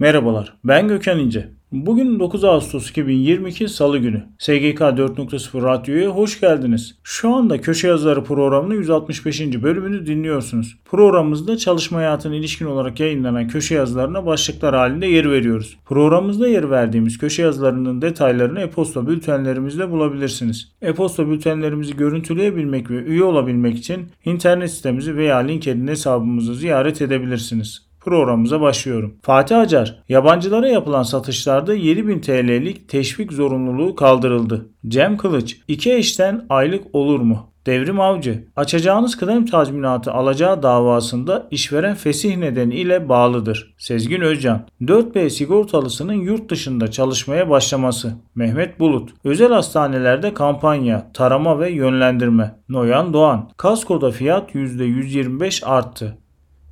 Merhabalar, ben Gökhan İnce. Bugün 9 Ağustos 2022 Salı günü. SGK 4.0 Radyo'ya hoş geldiniz. Şu anda Köşe Yazıları programının 165. bölümünü dinliyorsunuz. Programımızda çalışma hayatına ilişkin olarak yayınlanan köşe yazılarına başlıklar halinde yer veriyoruz. Programımızda yer verdiğimiz köşe yazılarının detaylarını e-posta bültenlerimizde bulabilirsiniz. E-posta bültenlerimizi görüntüleyebilmek ve üye olabilmek için internet sitemizi veya LinkedIn hesabımızı ziyaret edebilirsiniz programımıza başlıyorum. Fatih Acar, yabancılara yapılan satışlarda 7000 TL'lik teşvik zorunluluğu kaldırıldı. Cem Kılıç, iki eşten aylık olur mu? Devrim Avcı, açacağınız kıdem tazminatı alacağı davasında işveren fesih nedeniyle bağlıdır. Sezgin Özcan, 4B sigortalısının yurt dışında çalışmaya başlaması. Mehmet Bulut, özel hastanelerde kampanya, tarama ve yönlendirme. Noyan Doğan, kaskoda fiyat %125 arttı.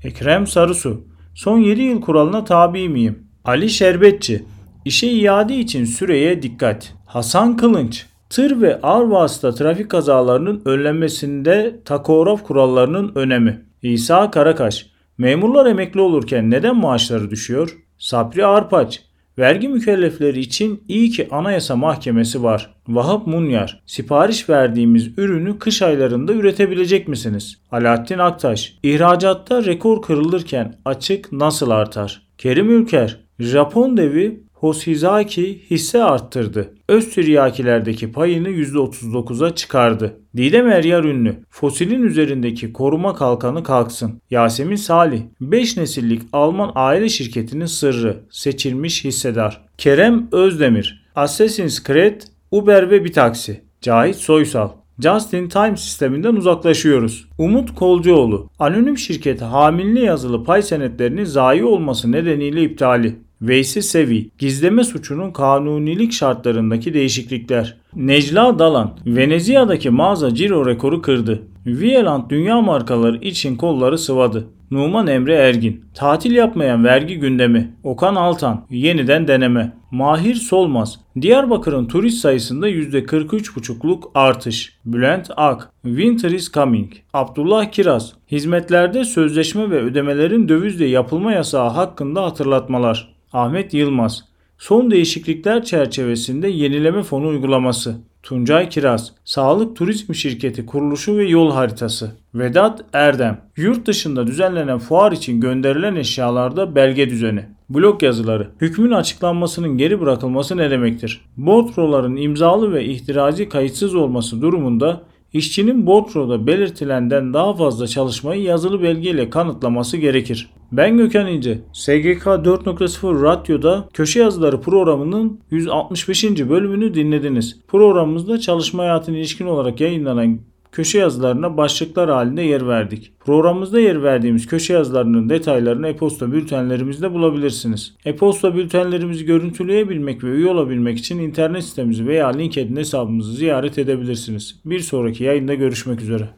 Ekrem Sarısu, Son 7 yıl kuralına tabi miyim? Ali Şerbetçi. İşe iade için süreye dikkat. Hasan Kılınç. Tır ve ağır vasıta trafik kazalarının önlenmesinde takograf kurallarının önemi. İsa Karakaş. Memurlar emekli olurken neden maaşları düşüyor? Sapri Arpaç. Vergi mükellefleri için iyi ki Anayasa Mahkemesi var. Vahap Munyar, sipariş verdiğimiz ürünü kış aylarında üretebilecek misiniz? Alaaddin Aktaş, ihracatta rekor kırılırken açık nasıl artar? Kerim Ülker, Japon devi Hoshizaki hisse arttırdı. Öz tiryakilerdeki payını %39'a çıkardı. Didem Eryar ünlü. Fosilin üzerindeki koruma kalkanı kalksın. Yasemin Salih. 5 nesillik Alman aile şirketinin sırrı. Seçilmiş hissedar. Kerem Özdemir. Assassin's Creed, Uber ve bir taksi. Cahit Soysal. Just in Time sisteminden uzaklaşıyoruz. Umut Kolcuoğlu, anonim şirket hamile yazılı pay senetlerini zayi olması nedeniyle iptali. Veysi Sevi, gizleme suçunun kanunilik şartlarındaki değişiklikler. Necla Dalan, Venezia'daki mağaza ciro rekoru kırdı. Vieland dünya markaları için kolları sıvadı. Numan Emre Ergin, tatil yapmayan vergi gündemi. Okan Altan, yeniden deneme. Mahir Solmaz, Diyarbakır'ın turist sayısında %43,5'luk artış. Bülent Ak, Winter is coming. Abdullah Kiraz, hizmetlerde sözleşme ve ödemelerin dövizle yapılma yasağı hakkında hatırlatmalar. Ahmet Yılmaz, son değişiklikler çerçevesinde yenileme fonu uygulaması. Tuncay Kiraz, Sağlık Turizm Şirketi kuruluşu ve yol haritası. Vedat Erdem, yurt dışında düzenlenen fuar için gönderilen eşyalarda belge düzeni. Blog yazıları. Hükmün açıklanmasının geri bırakılması ne demektir? Bordroların imzalı ve ihtirazi kayıtsız olması durumunda işçinin bordroda belirtilenden daha fazla çalışmayı yazılı belgeyle kanıtlaması gerekir. Ben Gökhan İnce. SGK 4.0 Radyo'da Köşe Yazıları programının 165. bölümünü dinlediniz. Programımızda çalışma hayatına ilişkin olarak yayınlanan köşe yazılarına başlıklar halinde yer verdik. Programımızda yer verdiğimiz köşe yazılarının detaylarını e-posta bültenlerimizde bulabilirsiniz. E-posta bültenlerimizi görüntüleyebilmek ve üye olabilmek için internet sitemizi veya LinkedIn hesabımızı ziyaret edebilirsiniz. Bir sonraki yayında görüşmek üzere.